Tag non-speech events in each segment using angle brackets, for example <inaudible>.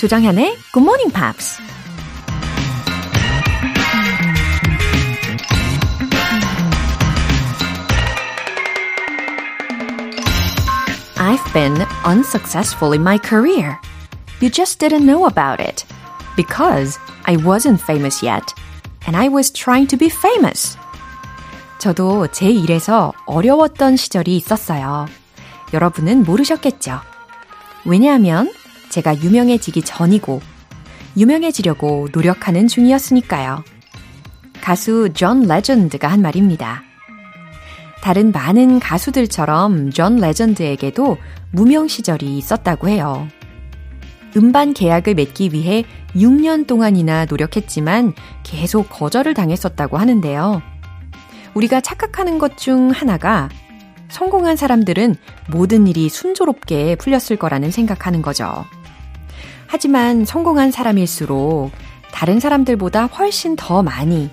조정현의 Good Morning Pops. I've been unsuccessful in my career. You just didn't know about it. Because I wasn't famous yet. And I was trying to be famous. 저도 제 일에서 어려웠던 시절이 있었어요. 여러분은 모르셨겠죠? 왜냐하면 제가 유명해지기 전이고 유명해지려고 노력하는 중이었으니까요. 가수 존 레전드가 한 말입니다. 다른 많은 가수들처럼 존 레전드에게도 무명 시절이 있었다고 해요. 음반 계약을 맺기 위해 6년 동안이나 노력했지만 계속 거절을 당했었다고 하는데요. 우리가 착각하는 것 중 하나가 성공한 사람들은 모든 일이 순조롭게 풀렸을 거라는 생각하는 거죠. 하지만 성공한 사람일수록 다른 사람들보다 훨씬 더 많이,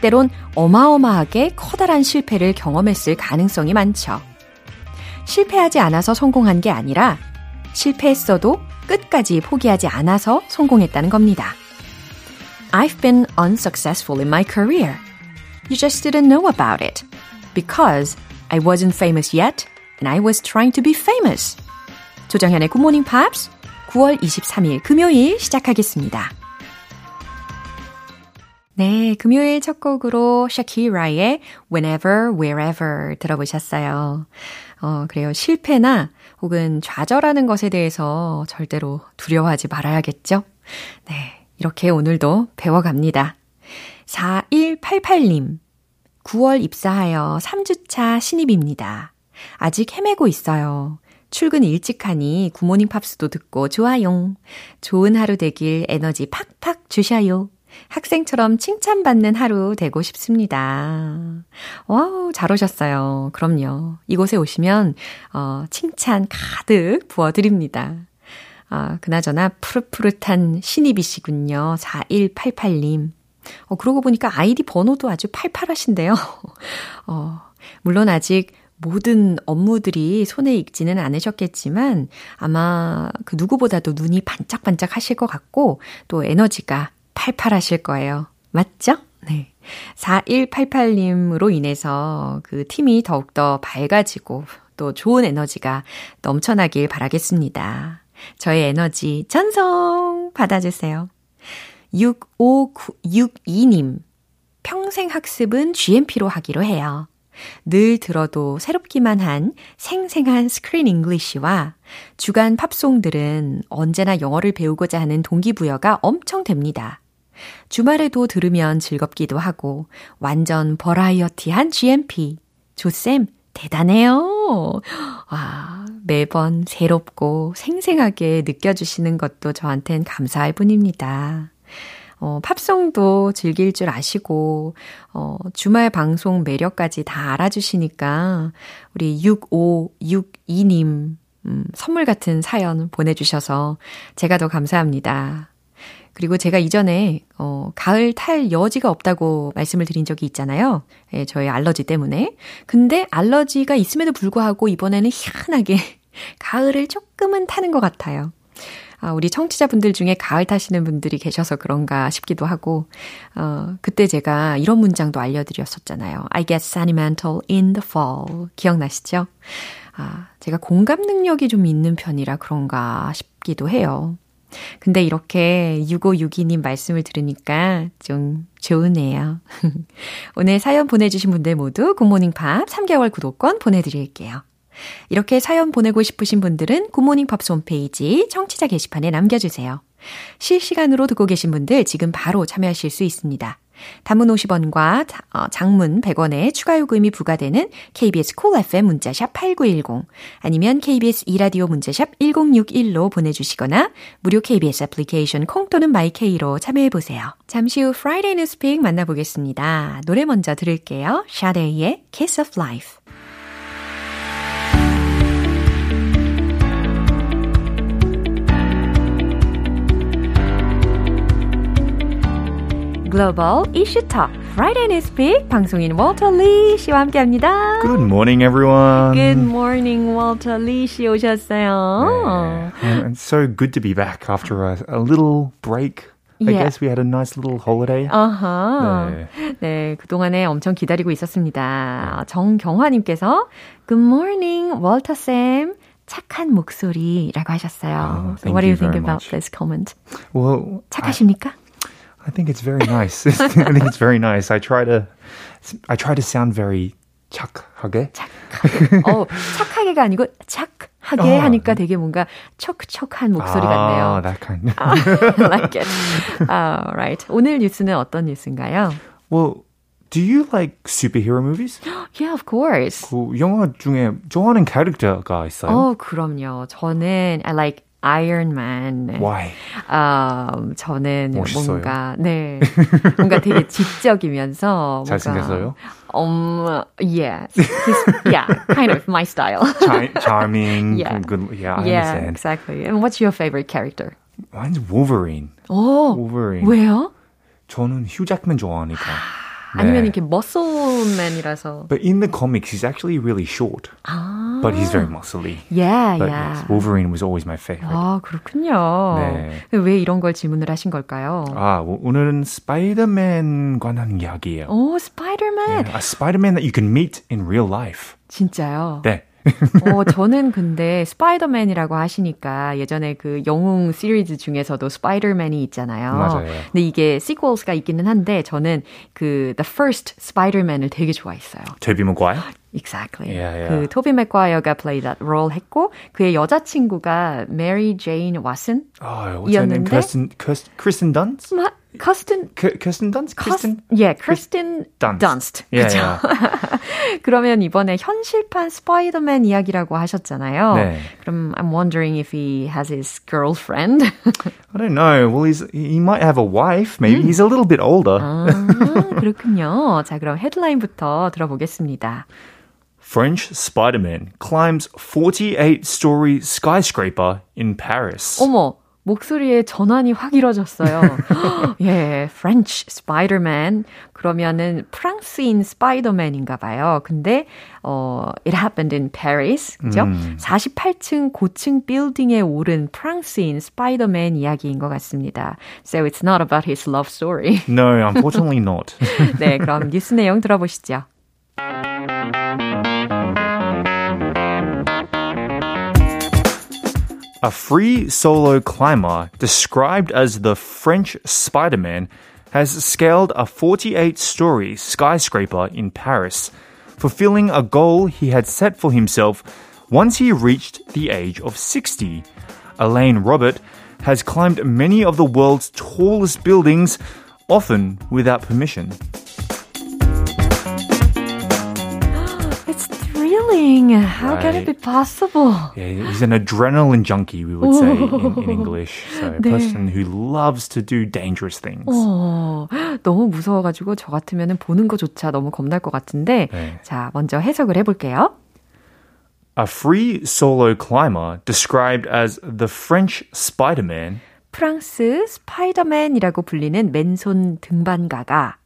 때론 어마어마하게 커다란 실패를 경험했을 가능성이 많죠. 실패하지 않아서 성공한 게 아니라 실패했어도 끝까지 포기하지 않아서 성공했다는 겁니다. I've been unsuccessful in my career. You just didn't know about it. Because I wasn't famous yet and I was trying to be famous. 조정현의 Good Morning Pops 9월 23일 금요일 시작하겠습니다. 네, 금요일 첫 곡으로 샤키라의 Whenever, Wherever 들어보셨어요. 어, 그래요. 실패나 혹은 좌절하는 것에 대해서 절대로 두려워하지 말아야겠죠? 네, 이렇게 오늘도 배워갑니다. 4188님, 9월 입사하여 3주차 신입입니다. 아직 헤매고 있어요. 출근 일찍 하니 굿모닝 팝스도 듣고 좋아요. 좋은 하루 되길 에너지 팍팍 주셔요. 학생처럼 칭찬받는 하루 되고 싶습니다. Wow, 잘 오셨어요. 그럼요. 이곳에 오시면, 어, 칭찬 가득 부어드립니다. 아, 그나저나 푸릇푸릇한 신입이시군요. 4188님. 어, 그러고 보니까 아이디 번호도 아주 팔팔하신데요. <laughs> 어, 물론 아직 모든 업무들이 손에 익지는 않으셨겠지만 아마 그 누구보다도 눈이 반짝반짝 하실 것 같고 또 에너지가 팔팔하실 거예요. 맞죠? 네. 4188님으로 인해서 그 팀이 더욱더 밝아지고 또 좋은 에너지가 넘쳐나길 바라겠습니다. 저의 에너지 전송 받아주세요. 6562님. 평생 학습은 GMP로 하기로 해요. 늘 들어도 새롭기만 한 생생한 screen English와 주간 팝송들은 언제나 영어를 배우고자 하는 동기부여가 엄청 됩니다. 주말에도 들으면 즐겁기도 하고 완전 버라이어티한 GMP. 조쌤, 대단해요. 와, 매번 새롭고 생생하게 느껴주시는 것도 저한텐 감사할 뿐입니다. 어, 팝송도 즐길 줄 아시고, 어, 주말 방송 매력까지 다 알아주시니까, 우리 6562님, 음, 선물 같은 사연 보내주셔서 제가 더 감사합니다. 그리고 제가 이전에, 어, 가을 탈 여지가 없다고 말씀을 드린 적이 있잖아요. 예, 저희 알러지 때문에. 근데 알러지가 있음에도 불구하고 이번에는 희한하게 <laughs> 가을을 조금은 타는 것 같아요. 아, 우리 청취자분들 중에 가을 타시는 분들이 계셔서 그런가 싶기도 하고, 어, 그때 제가 이런 문장도 알려드렸었잖아요. I get sentimental in the fall. 기억나시죠? 아, 제가 공감 능력이 좀 있는 편이라 그런가 싶기도 해요. 근데 이렇게 6562님 말씀을 들으니까 좀 좋으네요. <laughs> 오늘 사연 보내주신 분들 모두 굿모닝 팝 3개월 구독권 보내드릴게요. 이렇게 사연 보내고 싶으신 분들은 굿모닝 팝스 홈페이지 청취자 게시판에 남겨주세요. 실시간으로 듣고 계신 분들 지금 바로 참여하실 수 있습니다. 단문 50원과 어, 장문 100원의 추가 요금이 부과되는 KBS 콜 cool FM 문자샵 8910 아니면 KBS 이라디오 문자샵 1061로 보내주시거나 무료 KBS 애플리케이션 콩 또는 마이케이로 참여해보세요. 잠시 후 Friday Newspeak 만나보겠습니다. 노래 먼저 들을게요. 샤데이의 Kiss of Life Global Issue Talk Friday Newspeak 방송인 월터 리 씨와 함께합니다. Good morning, everyone. Good morning, 월터 리씨 오셨어요. Yeah. It's so good to be back after a, a little break. I Yeah. guess we had a nice little holiday. 아하. 네. 네, 그동안에 엄청 기다리고 있었습니다. 정경화님께서 Good morning, 월터 쌤. 착한 목소리라고 하셨어요. Oh, so what do you think about much. this comment? Well, 착하십니까? I think it's very nice. <laughs> I think it's very nice. I try to, I try to sound very 착하게. 어, 착하게가 아니고 착하게 어. 하니까 되게 뭔가 촉촉한 목소리 Ah, 같네요. that kind. I like it. Uh, right. 오늘 뉴스는 어떤 뉴스인가요? well, do you like superhero movies? <gasps> Yeah, of course. 그 영화 중에 좋아하는 캐릭터가 있어요? 어, 그럼요. 저는 I like Iron Man. Why? 아, 저는 멋있어요. 뭔가 네 뭔가 되게 지적이면서 뭔가, 잘생겼어요? Um, yeah, yeah, kind of my style. Char- charming. Yeah. Good. Yeah, I yeah, understand. exactly. And what's your favorite character? Mine's Wolverine. 오, Wolverine. 왜요? 저는 휴 잭맨 좋아하니까. 아니면 네. 이렇게 muscleman이라서. But in the comics, he's actually really short. 아, But he's very muscly. yeah, But yeah. yes, Wolverine was always my favorite. 아, 그렇군요. 네. 왜 이런 걸 질문을 하신 걸까요? 아, 오- 오늘은 스파이더맨 관한 이야기예요. 오, 스파이더맨. A Spider-Man that you can meet in real life. 진짜요? 네. 어, 저는 근데 스파이더맨이라고 하시니까 예전에 그 영웅 시리즈 중에서도 스파이더맨이 있잖아요. 맞아요. 근데 이게 sequels가 있기는 한데 저는 그 The First Spider-Man을 되게 좋아했어요. 토비 맥과이어? Exactly. Yeah, yeah. 그 토비 맥과이어가 play that role 했고 그의 여자친구가 메리 제인 왓슨 Oh, what's her name? 이었는데? Kirsten, Kirsten, Kristen Dunst? 마- 커스틴 K- Kirsten Dunst? Kristen? 예, 크리스틴 Dunst. 던스트. Yeah, 그죠? yeah. <laughs> 그러면 이번에 현실판 스파이더맨 이야기라고 하셨잖아요. 네. 그럼 I'm wondering if he has his girlfriend. I <laughs> don't know. Well, he's he might have a wife. Maybe he's a little bit older. 아, <laughs> 그렇군요. 자, 그럼 헤드라인부터 들어보겠습니다. French Spider-Man climbs 48-story skyscraper in Paris. 어머, 목소리에 전환이 확 이뤄졌어요. 예, French Spider-Man. 그러면은 프랑스인 스파이더맨인가 봐요. 근데 어 it happened in Paris. 그죠? 48층 고층 빌딩에 오른 프랑스인 스파이더맨 이야기인 것 같습니다. So it's not about his love story. No, unfortunately not. 네, 그럼 뉴스 내용 들어보시죠. A free solo climber, described as the French Spider Man, has scaled a 48 story skyscraper in Paris, fulfilling a goal he had set for himself once he reached the age of 60. Elaine Robert has climbed many of the world's tallest buildings, often without permission. <gasps> Thrilling. How can it be Right. possible? Yeah, he's an adrenaline junkie, we would say in, in English. So, a 네. person who loves to do dangerous things. 어, 너무 무서워가지고 저 같으면 보는 거조차 너무 겁날 것 같은데, 네. 자, 먼저 해석을 해볼게요. A free solo climber, described as the French Spider Man, 프랑스 스파이더맨이라고 불리는 맨손 등반가가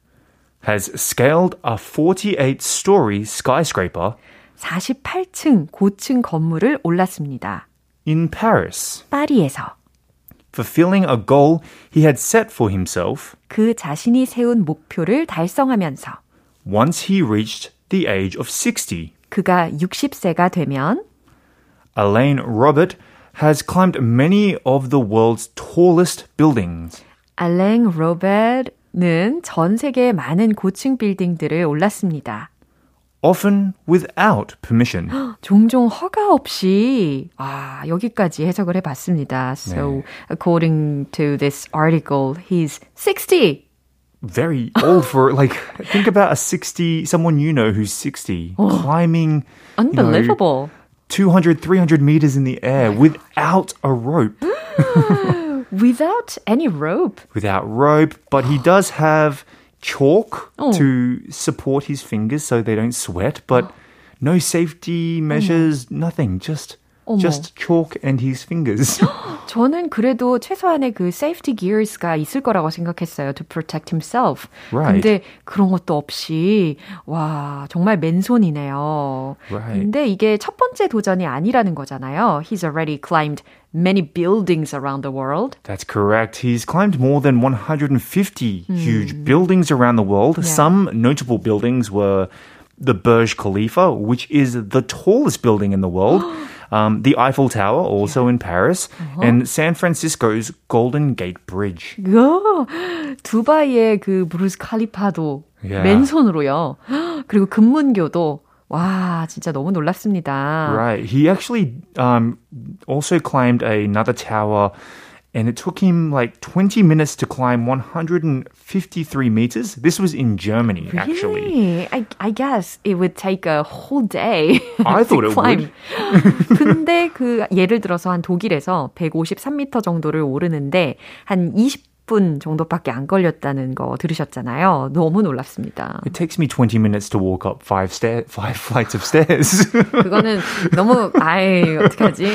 has scaled a 48 story skyscraper 48층 고층 건물을 올랐습니다. in Paris, 파리에서 fulfilling a goal he had set for himself 그 자신이 세운 목표를 달성하면서 once he reached the age of 60. 그가 60세가 되면 Elaine Robert has climbed many of the world's tallest buildings. 알랭 로베르는 전 세계의 많은 고층 빌딩들을 올랐습니다. often without permission. <gasps> 종종 허가 없이 아, 여기까지 해석을 해 봤습니다. So, according to this article, he's 60. Very old for like <laughs> think about a 60 someone you know who's 60 climbing you know, Unbelievable. 200 300 meters in the air without a rope. <gasps> Without any rope. <laughs> Without rope, but he does <gasps> have chalk Oh. to support his fingers so they don't sweat, but <gasps> no safety measures, oh. nothing, just 어머. Just chalk and his fingers. <gasps> 저는 그래도 최소한의 그 safety gears가 있을 거라고 생각했어요. To protect himself. Right. 근데 그런 것도 없이 와 정말 맨손이네요. Right. 근데 이게 첫 번째 도전이 아니라는 거잖아요. He's already climbed many buildings around the world. That's correct. He's climbed more than 150 huge buildings around the world. Yeah. Some notable buildings were the Burj Khalifa, which is the tallest building in the world. <gasps> Um, the Eiffel Tower, also in Paris, and San Francisco's Golden Gate Bridge. 야, 두바이의 그 브루스 칼리파도 Yeah. 맨손으로요. 그리고 금문교도 와 진짜 너무 놀랍습니다. Right. He actually um, also climbed another tower, and it took him like 20 minutes to climb 153 meters. This was in Germany, actually. Really? I, I guess it would take a whole day. <laughs> I to thought it climb. <laughs> 근데 그 예를 들어서 한 독일에서 153m 정도를 오르는데 한 20 분 정도밖에 안 걸렸다는 거 들으셨잖아요. 너무 놀랍습니다. It takes me 20 minutes to walk up five stair, five flights of stairs. 그거는 너무 아이 어떡하지?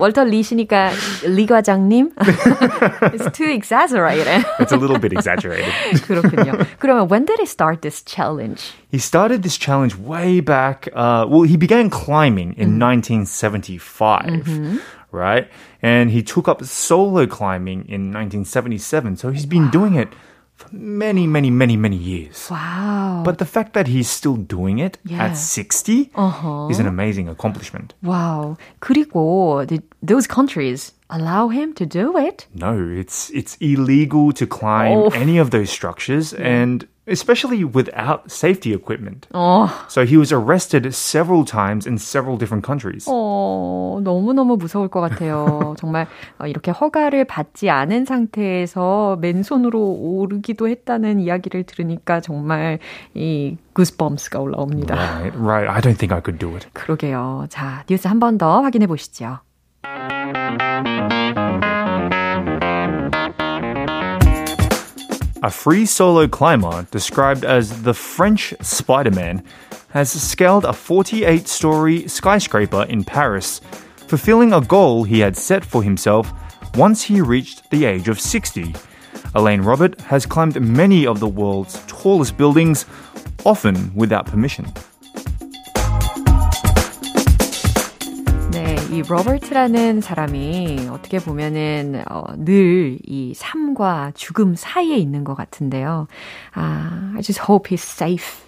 월터 리시니까 리 과장님 It's too exaggerated. it's a little bit exaggerated. 그렇군요. 그러면 when did he start this challenge? He started this challenge way back. Uh, well, he began climbing in 1975, right? And he took up solo climbing in 1977. So he's been doing it for many, many, many, many years. 와우. But the fact that he's still doing it Yeah. at 60 Uh-huh. is an amazing accomplishment. 와우. 그리고 did those countries allow him to do it? No, it's it's illegal to climb Oh. any of those structures and especially without safety equipment. 어, So he was arrested several times in several different countries. 어, 너무너무 무서울 것 같아요. 정말 어, 이렇게 허가를 받지 않은 상태에서 맨손으로 오르기도 했다는 이야기를 들으니까 정말 이 구스범스가 올라옵니다. Right, right. I don't think I could do it. 그러게요. 자, 뉴스 한 번 더 확인해 보시죠. A free solo climber, described as the French Spider Man, has scaled a 48 story skyscraper in Paris, fulfilling a goal he had set for himself once he reached the age of 60. Elaine Robert has climbed many of the world's tallest buildings, often without permission. 이 로버트라는 사람이 어떻게 보면은 어, 늘이 삶과 죽음 사이에 있는 것 같은데요. 아, I just hope he's safe.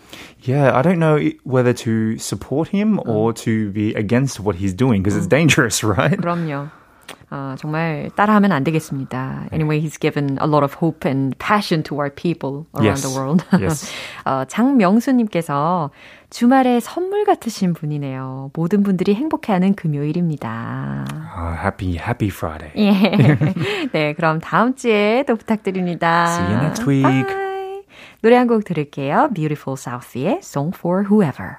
Yeah, I don't know whether to support him or to be against what he's doing because it's dangerous, right? 그럼요. 어, 정말 따라하면 안 되겠습니다. Anyway, he's given a lot of hope and passion to our people around Yes. the world. Yes. 어, 장명수님께서 주말에 선물 같으신 분이네요. 모든 분들이 행복해하는 금요일입니다. Ah, happy, happy Friday. 예. 네, 그럼 다음 주에 또 부탁드립니다. See you next week. Bye. 노래 한 곡 들을게요. Beautiful South의 Song for Whoever.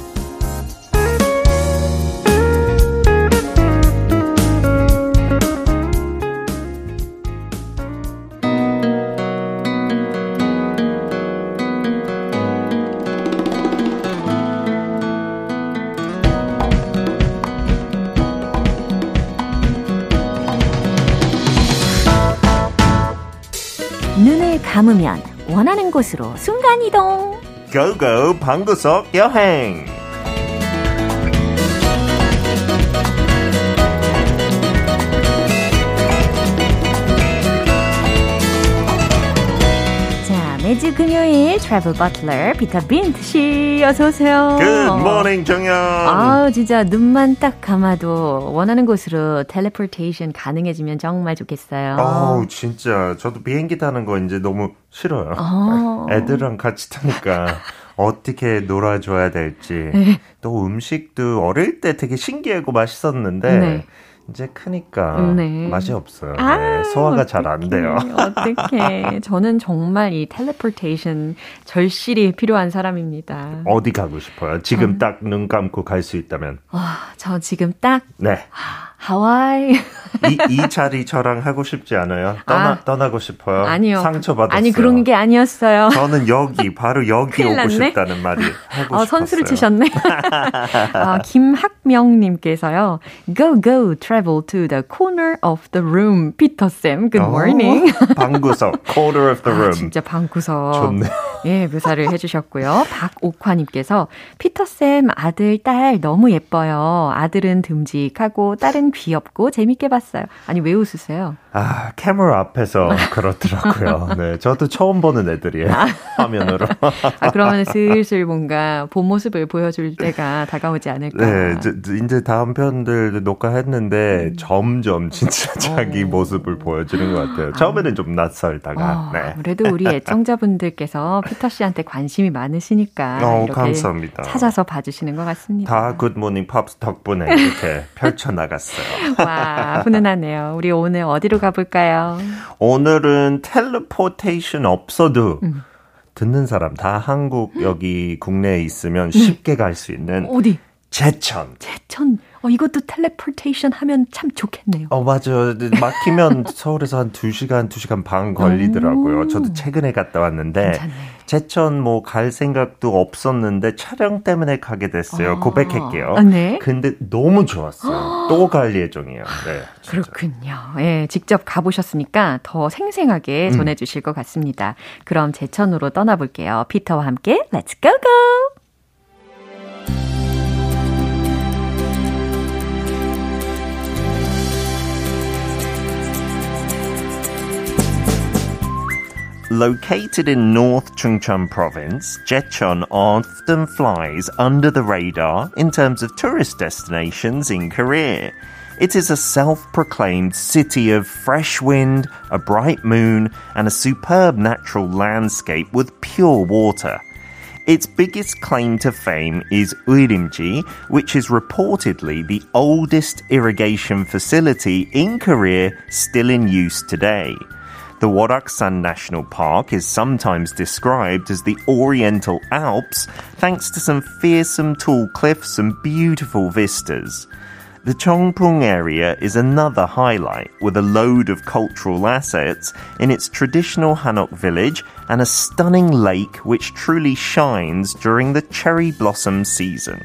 감으면 원하는 곳으로 순간이동. Go go 방구석 여행 매주 금요일 travel butler 피터 빈트 씨 어서 오세요. Good morning 정현 아, 진짜 눈만 딱 감아도 원하는 곳으로 teleportation 가능해지면 정말 좋겠어요. 어우 진짜 저도 비행기 타는 거 이제 너무 싫어요 어. <laughs> 애들이랑 같이 타니까 어떻게 놀아줘야 될지 네. 또 음식도 어릴 때 되게 신기하고 맛있었는데 네. 이제 크니까 네. 맛이 없어요. 아, 네, 소화가 잘 안 돼요. 어떻게? <laughs> 저는 정말 이 텔레포테이션 절실히 필요한 사람입니다. 어디 가고 싶어요? 지금 음. 딱눈 감고 갈 수 있다면. 와, 저 지금 딱 네. 하 와이 이, 이 자리 저랑 하고 싶지 않아요? 떠나, 아, 떠나고 싶어요? 아니요. 상처받았어요. 아니 그런 게 아니었어요. 저는 여기, 바로 여기 오고. 싶다는 말이 하고 어, 싶었어요. 선수를 치셨네. <laughs> 아, 김학명님께서요. Go, go, travel to the corner of the room. 피터쌤, good morning. 어, 방구석, corner of the 아, room. 진짜 방구석. 좋네. 예, 묘사를 해주셨고요. 박옥화님께서 피터쌤 아들, 딸 너무 예뻐요. 아들은 듬직하고 딸은 귀엽고 재밌게 봤어요. 아니, 왜 웃으세요? 아, 카메라 앞에서 <laughs> 그렇더라고요. 네, 저도 처음 보는 애들이에요. 화면으로. 아, 그러면 슬슬 뭔가 본 모습을 보여줄 때가 다가오지 않을까. 네, 이제 다음 편들 녹화했는데 음. 점점 진짜 자기 모습을 보여주는 것 같아요. 처음에는 좀 낯설다가. 어, 네. 그래도 우리 애청자분들께서 피터 씨한테 관심이 많으시니까 어, 이렇게 감사합니다. 찾아서 봐주시는 것 같습니다. 다 굿모닝 팝스 덕분에 이렇게 <laughs> 펼쳐나갔어요. 와, 훈훈하네요. 우리 오늘 어디로 가볼까요? 오늘은 teleportation 없어도 음. 듣는 사람 다 한국 여기 국내에 있으면 쉽게 갈 수 있는 어디? 제천. 제천. 어, 이것도 teleportation 하면 참 좋겠네요. 어, 맞아요. 막히면 <laughs> 서울에서 한 2시간, 2시간 반 걸리더라고요. 저도 최근에 갔다 왔는데, 괜찮네. 제천 뭐 갈 생각도 없었는데, 촬영 때문에 가게 됐어요. 아. 고백할게요. 아, 네. 근데 너무 좋았어요. <gasps> 또 갈 예정이에요. 네. 진짜. 그렇군요. 예, 직접 가보셨으니까 더 생생하게 음. 전해주실 것 같습니다. 그럼 제천으로 떠나볼게요. 피터와 함께 Let's go go! Located in North Chungcheong province, Jecheon often flies under the radar in terms of tourist destinations in Korea. It is a self-proclaimed city of fresh wind, a bright moon, and a superb natural landscape with pure water. Its biggest claim to fame is Urimji, which is reportedly the oldest irrigation facility in Korea still in use today. The Waraksan National Park is sometimes described as the Oriental Alps thanks to some fearsome tall cliffs and beautiful vistas. The Chongpung area is another highlight with a load of cultural assets in its traditional Hanok village and a stunning lake which truly shines during the cherry blossom season.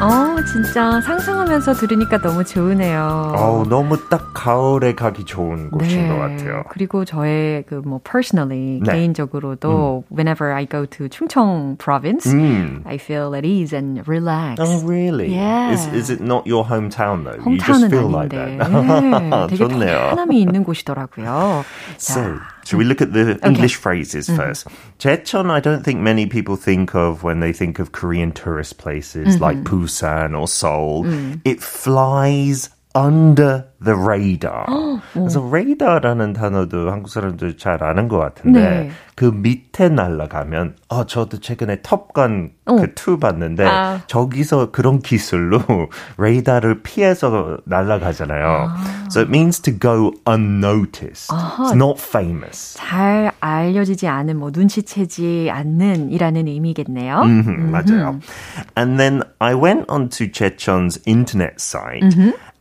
어, 진짜 상상하면서 들으니까 너무 좋으네요. 어우, 너무 딱 가을에 가기 좋은 곳인 것 같아요. 그리고 저의 그 뭐 personally 네. 개인적으로도 whenever I go to 충청 province, 음. I feel at ease and relaxed. Oh, really? Yeah. Is, is it not your hometown, though? you just feel like 아닌데 that. 네, 되게 좋네요. 편함이 있는 곳이더라고요. So, 자, should we look at the English phrases Mm-hmm. first? Jecheon, I don't think many people think of when they think of Korean tourist places like Mm-hmm. Busan or Seoul. Mm. It flies under the radar. 그래서 radar라는 단어도 한국 사람들 잘 아는 것 같은데 네. 그 밑에 날아가면 어 저도 최근에 톱건 어. 그2 봤는데 아. 저기서 그런 기술로 레이더를 피해서 날아가잖아요. So it means to go unnoticed. It's not famous. 잘 알려지지 않은 뭐 눈치채지 않는이라는 의미겠네요. Mhm, 맞아요. And then I went onto Chechon's internet site,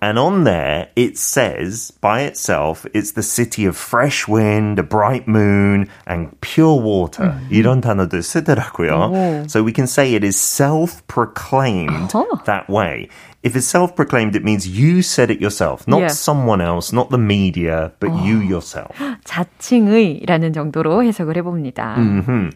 and on there it says by itself it's the city of fresh wind, a bright moon, and pure water. 이런 단어들 쓰더라고요. 오. So we can say it is self-proclaimed 어허. that way. If it's self-proclaimed, it means you said it yourself, not Yeah. someone else, not the media, but you yourself. <gasps> 자칭의라는 정도로 해석을 해봅니다. hmm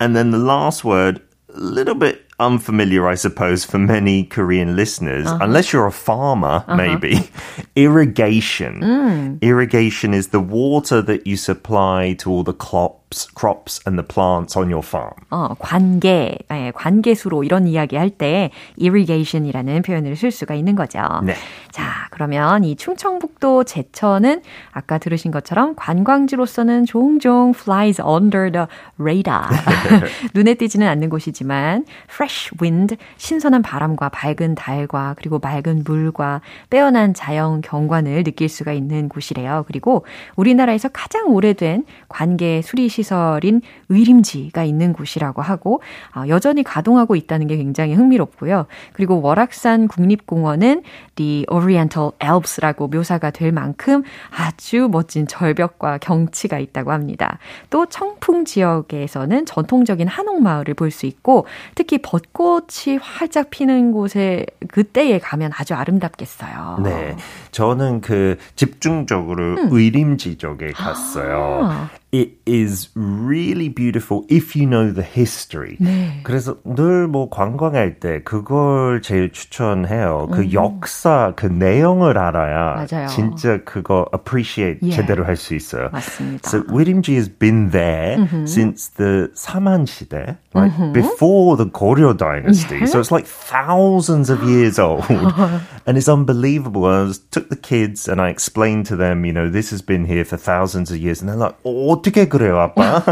And then the last word, a little bit unfamiliar, I suppose, for many Korean listeners, unless you're a farmer, maybe. <laughs> Irrigation. Irrigation is the water that you supply to all the crops, crops and the plants on your farm. 어, 관계, 예, 관계수로 이런 이야기 할 때 irrigation이라는 표현을 쓸 수가 있는 거죠. 네. 자, 그러면 이 충청북도 제천은 아까 들으신 것처럼 관광지로서는 종종 flies under the radar. <laughs> <laughs> 눈에 띄지는 않는 곳이지만 fresh wind, 신선한 바람과 밝은 달과 그리고 맑은 물과 빼어난 자연 경관을 느낄 수가 있는 곳이래요. 그리고 우리나라에서 가장 오래된 관계 수리 시설인 의림지가 있는 곳이라고 하고 아, 여전히 가동하고 있다는 게 굉장히 흥미롭고요. 그리고 월악산 국립공원은 The Oriental Alps라고 묘사가 될 만큼 아주 멋진 절벽과 경치가 있다고 합니다. 또 청풍 지역에서는 전통적인 한옥 마을을 볼 수 있고 특히 벚꽃이 활짝 피는 곳에 그때에 가면 아주 아름답겠어요. 네. 저는 그 집중적으로 음. 의림지 쪽에 갔어요. 아. it is really beautiful if you know the history. 네. 그래서 늘 뭐 관광할 때 그걸 제일 추천해요. 그 음. 역사, 그 내용을 알아야 맞아요. 진짜 그거 appreciate yeah. 제대로 할 수 있어요. 맞습니다. So Wirimji has been there mm-hmm. since the 사만 시대, right? Mm-hmm. Before the Goryeo dynasty. Yeah. So it's like thousands of years old. <laughs> and it's unbelievable. I was, took the kids and I explained to them, you know, this has been here for thousands of years. And they're like, oh, 어떻게 그래요, 아빠?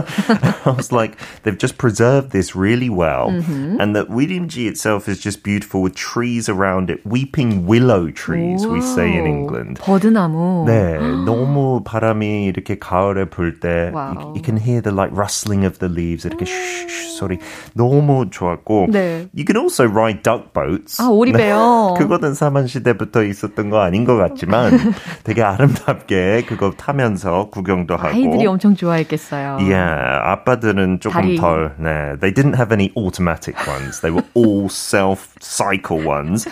I was like, they've just preserved this really well. Mm-hmm. And that Wirimji itself is just beautiful with trees around it. Weeping willow trees, we say in England. 버드나무. 네, 너무 바람이 이렇게 가을에 불때 you, you can hear the like rustling of the leaves. 이렇게 슈 소리 너무 좋았고. 네. You can also ride duck boats. 아, 오리배요. <laughs> 그거는 사만 시대부터 있었던 거 아닌 것 같지만 <laughs> 되게 아름답게 그거 타면서 구경도 하고. 아이들이 엄청 좋아했겠어요. Yeah, 아빠들은 조금 다리. 덜. 네, they didn't have any automatic ones. They were all self-cycle <laughs> ones.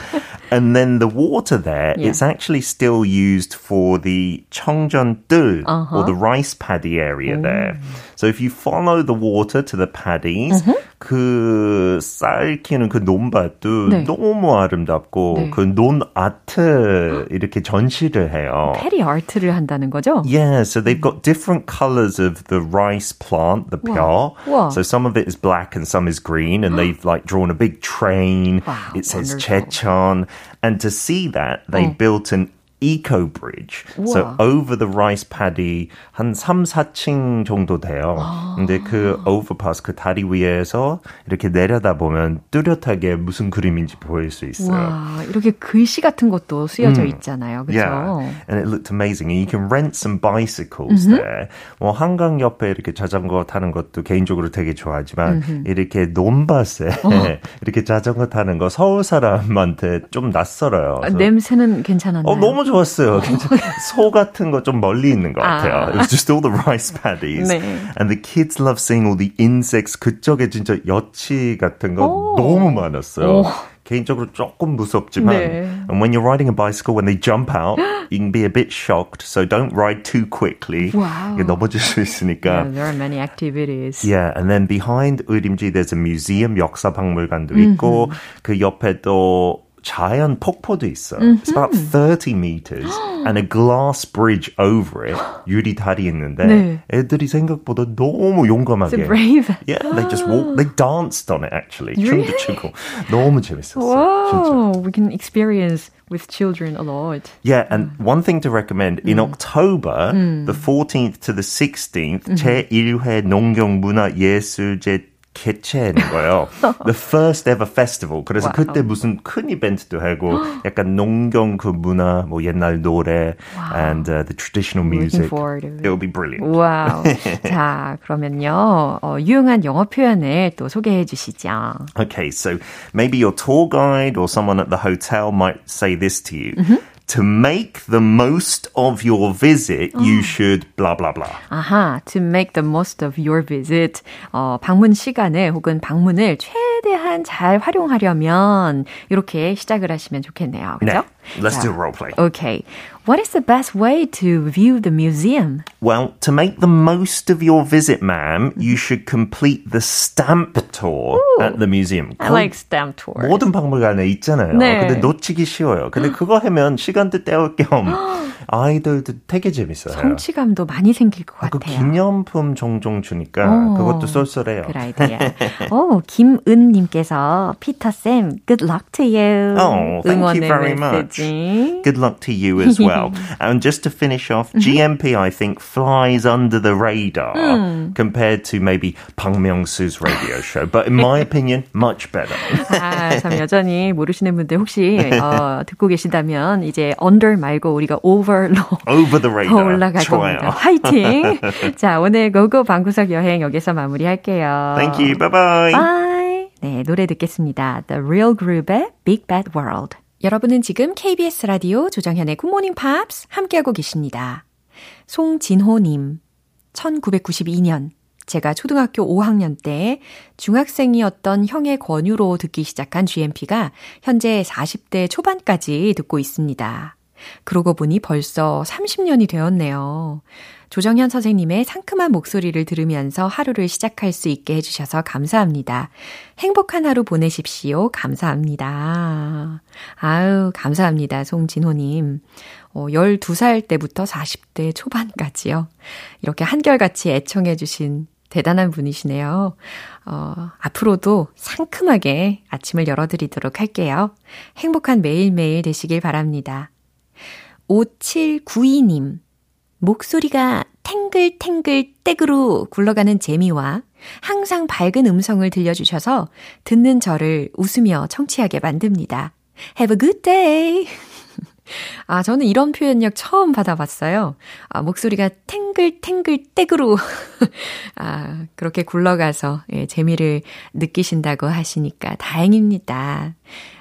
And then the water there, yeah. it's actually still used for the 청전뜰 uh-huh. or the rice paddy area Ooh. there. So if you follow the water to the paddies, mm-hmm. 그쌀 키는 그 논밭도 네. 너무 아름답고 네. 그논 아트 이렇게 전시를 해요. 페리 아트를 한다는 거죠? Yeah, so they've got different colors of the rice plant, the 벼. So some of it is black and some is green, and they've like drawn a big train. <gasps> Wow, it says wonderful. Chechon. And to see that, they oh. built an eco bridge. 우와. So over the rice paddy 한 3, 4층 정도 돼요. 아. 근데 그 overpass 그 다리 위에서 이렇게 내려다 보면 뚜렷하게 무슨 그림인지 보일 수 있어요. 와, 이렇게 글씨 같은 것도 쓰여져 음. 있잖아요. 그렇죠? Yeah. And it looked amazing. And you can rent some bicycles mm-hmm. there. 뭐 한강 옆에 이렇게 자전거 타는 것도 개인적으로 되게 좋아하지만 mm-hmm. 이렇게 논밭에 어. <laughs> 이렇게 자전거 타는 거 서울 사람한테 좀 낯설어요. 아, 냄새는 괜찮았나요? 어, 너무 좋았어요. 소 같은 거 좀 멀리 있는 것 같아요. 아. It was just all the rice paddies. 네. And the kids love seeing all the insects. 그쪽에 진짜 여치 같은 거 오. 너무 많았어요. 오. 개인적으로 조금 무섭지만 네. and when you're riding a bicycle when they jump out <gasps> you can be a bit shocked so don't ride too quickly wow. 넘어질 수 있으니까 yeah, there are many activities yeah and then behind 의림지 there's a museum 역사 박물관도 있고 그 옆에 또 자연 폭포도 있어요. Mm-hmm. It's about 30 meters <gasps> and a glass bridge over it. <gasps> 유리 다리 있는데 네. 애들이 생각보다 너무 용감하게. So brave. Yeah, they just walk. They danced <gasps> on it actually. Really? 춤도 추고 너무 재밌었어요. Wow, 진짜. we can experience with children a lot. Yeah, and mm. one thing to recommend in mm. October, mm. the 14th to the 16th, mm-hmm. 제1회 농경문화예술제 개최하는 거예요. The first ever festival. 그래서 wow. 그때 무슨 큰 이벤트도 하고 약간 농경 그 문화, 뭐 옛날 노래 wow. and uh, the traditional music. It will be brilliant. 와우. 자, 그러면요. 어, 유용한 영어 표현을 또 소개해 주시죠. Okay, so maybe your tour guide or someone at the hotel might say this to you. Mm-hmm. to make the most of your visit, you should blah blah blah. 아하, to make the most of your visit. 어, 방문 시간을 혹은 방문을 최대 한 잘 활용하려면 이렇게 시작을 하시면 좋겠네요. 그죠? 네. Let's 자, do a role play. Okay. What is the best way to view the museum? Well, to make the most of your visit, ma'am, you should complete the stamp tour Ooh, at the museum. I like stamp tours. 모든 박물관에 있잖아요. 네. 근데 놓치기 쉬워요. 근데 그거 하면 시간도 때울 겸 <gasps> 아이들도 되게 재밌어요. 성취감도 많이 생길 것 아, 그 같아요. 기념품 종종 주니까 오, 그것도 쏠쏠해요. 그 아이디어. 오, 김은님께서 피터쌤, good luck to you. Oh, thank you very much. 메시지. Good luck to you as well. and just to finish off, GMP I think flies under the radar compared to maybe Pang Myung-soo's radio show. But in my opinion, much better. 아, 참 여전히 모르시는 분들 혹시 어, 듣고 계신다면 이제 under 말고 우리가 over 로 Over the 더 radar. 올라갈 좋아요. 겁니다. 화이팅! <laughs> 자, 오늘 고고 방구석 여행 여기서 마무리할게요. Thank you. Bye bye. Bye. 네, 노래 듣겠습니다. The Real Group의 Big Bad World. 여러분은 지금 KBS 라디오 조정현의 Good Morning Pops 함께하고 계십니다. 송진호님, 1992년 제가 초등학교 5학년 때 중학생이었던 형의 권유로 듣기 시작한 GMP가 현재 40대 초반까지 듣고 있습니다. 그러고 보니 벌써 30년이 되었네요. 조정현 선생님의 상큼한 목소리를 들으면서 하루를 시작할 수 있게 해주셔서 감사합니다. 행복한 하루 보내십시오. 감사합니다. 아유, 감사합니다. 송진호님. 어, 12살 때부터 40대 초반까지요. 이렇게 한결같이 애청해주신 대단한 분이시네요. 어, 앞으로도 상큼하게 아침을 열어드리도록 할게요. 행복한 매일매일 되시길 바랍니다. 5792님. 목소리가 탱글탱글 떼그로 굴러가는 재미와 항상 밝은 음성을 들려주셔서 듣는 저를 웃으며 청취하게 만듭니다. Have a good day! <laughs> 아, 저는 이런 표현력 처음 받아봤어요. 아, 목소리가 탱글탱글 떼그로, <laughs> 아, 그렇게 굴러가서, 예, 재미를 느끼신다고 하시니까 다행입니다.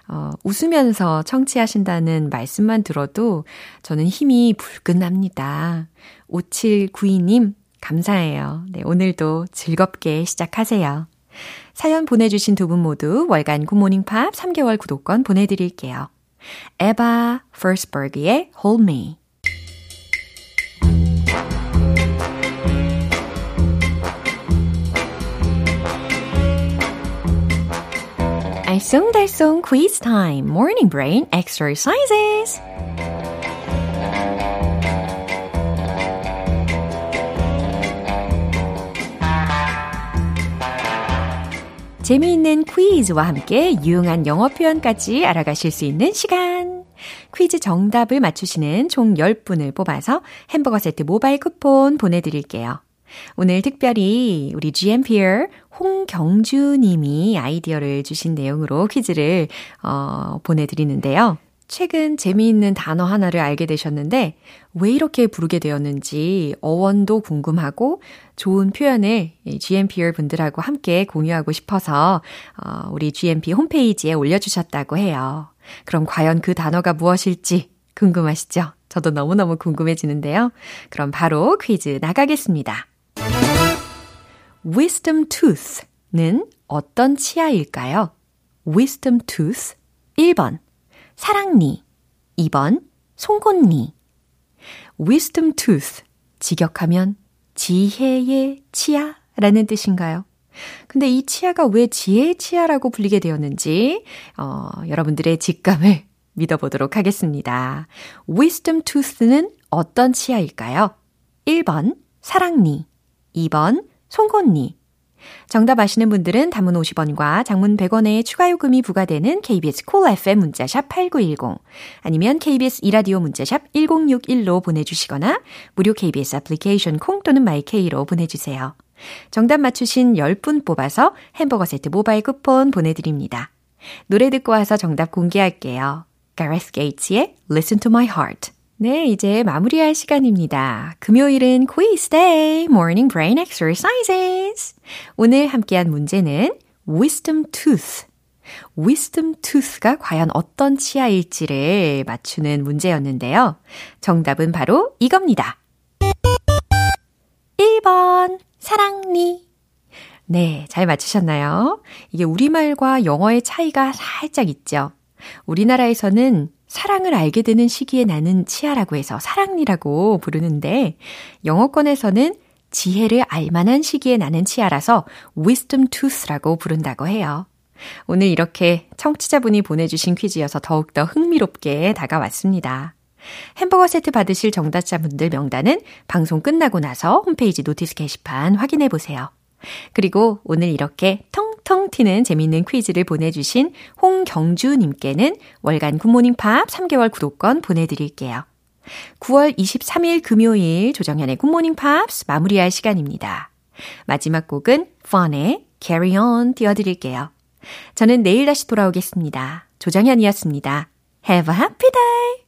어, 웃으면서 청취하신다는 말씀만 들어도 저는 힘이 불끈합니다. 5792님, 감사해요. 네, 오늘도 즐겁게 시작하세요. 사연 보내주신 두 분 모두 월간 굿모닝 팝 3개월 구독권 보내드릴게요. 에바 퍼스버그의 Hold Me 알쏭달쏭 quiz time, morning brain exercises. 재미있는 퀴즈와 함께 유용한 영어 표현까지 알아가실 수 있는 시간. 퀴즈 정답을 맞추시는 총 10분을 뽑아서 햄버거 세트 모바일 쿠폰 보내드릴게요. 오늘 특별히 우리 GMPR 홍경주 님이 아이디어를 주신 내용으로 퀴즈를 어, 보내드리는데요. 최근 재미있는 단어 하나를 알게 되셨는데 왜 이렇게 부르게 되었는지 어원도 궁금하고 좋은 표현을 GMPR 분들하고 함께 공유하고 싶어서 어, 우리 GMP 홈페이지에 올려주셨다고 해요. 그럼 과연 그 단어가 무엇일지 궁금하시죠? 저도 너무너무 궁금해지는데요. 그럼 바로 퀴즈 나가겠습니다. Wisdom tooth는 어떤 치아일까요? wisdom tooth 1번 사랑니 2번 송곳니 wisdom tooth 직역하면 지혜의 치아라는 뜻인가요? 근데 이 치아가 왜 지혜의 치아라고 불리게 되었는지 어, 여러분들의 직감을 <laughs> 믿어보도록 하겠습니다. wisdom tooth는 어떤 치아일까요? 1번 사랑니 2번 송곳니. 정답 아시는 분들은 단문 50원과 장문 100원의 추가 요금이 부과되는 KBS 콜 cool FM 문자샵 8910 아니면 KBS 이라디오 문자샵 1061로 보내주시거나 무료 KBS 애플리케이션 콩 또는 마이케이로 보내주세요. 정답 맞추신 10분 뽑아서 햄버거 세트 모바일 쿠폰 보내드립니다. 노래 듣고 와서 정답 공개할게요. Gareth Gates의 Listen to My Heart 네, 이제 마무리할 시간입니다. 금요일은 quiz day, morning brain exercises. 오늘 함께한 문제는 wisdom tooth. wisdom tooth가 과연 어떤 치아일지를 맞추는 문제였는데요. 정답은 바로 이겁니다. 1번, 사랑니. 네, 잘 맞추셨나요? 이게 우리말과 영어의 차이가 살짝 있죠. 우리나라에서는 사랑을 알게 되는 시기에 나는 치아라고 해서 사랑니라고 부르는데 영어권에서는 지혜를 알만한 시기에 나는 치아라서 wisdom tooth라고 부른다고 해요. 오늘 이렇게 청취자분이 보내주신 퀴즈여서 더욱더 흥미롭게 다가왔습니다. 햄버거 세트 받으실 정답자분들 명단은 방송 끝나고 나서 홈페이지 notice 게시판 확인해 보세요. 그리고 오늘 이렇게 텅 텅 튀는 재미있는 퀴즈를 보내주신 홍경주님께는 월간 굿모닝 팝 3개월 구독권 보내드릴게요. 9월 23일 금요일 조정현의 굿모닝 팝스 마무리할 시간입니다. 마지막 곡은 펀의 Carry On 띄워드릴게요. 저는 내일 다시 돌아오겠습니다. 조정현이었습니다. Have a happy day!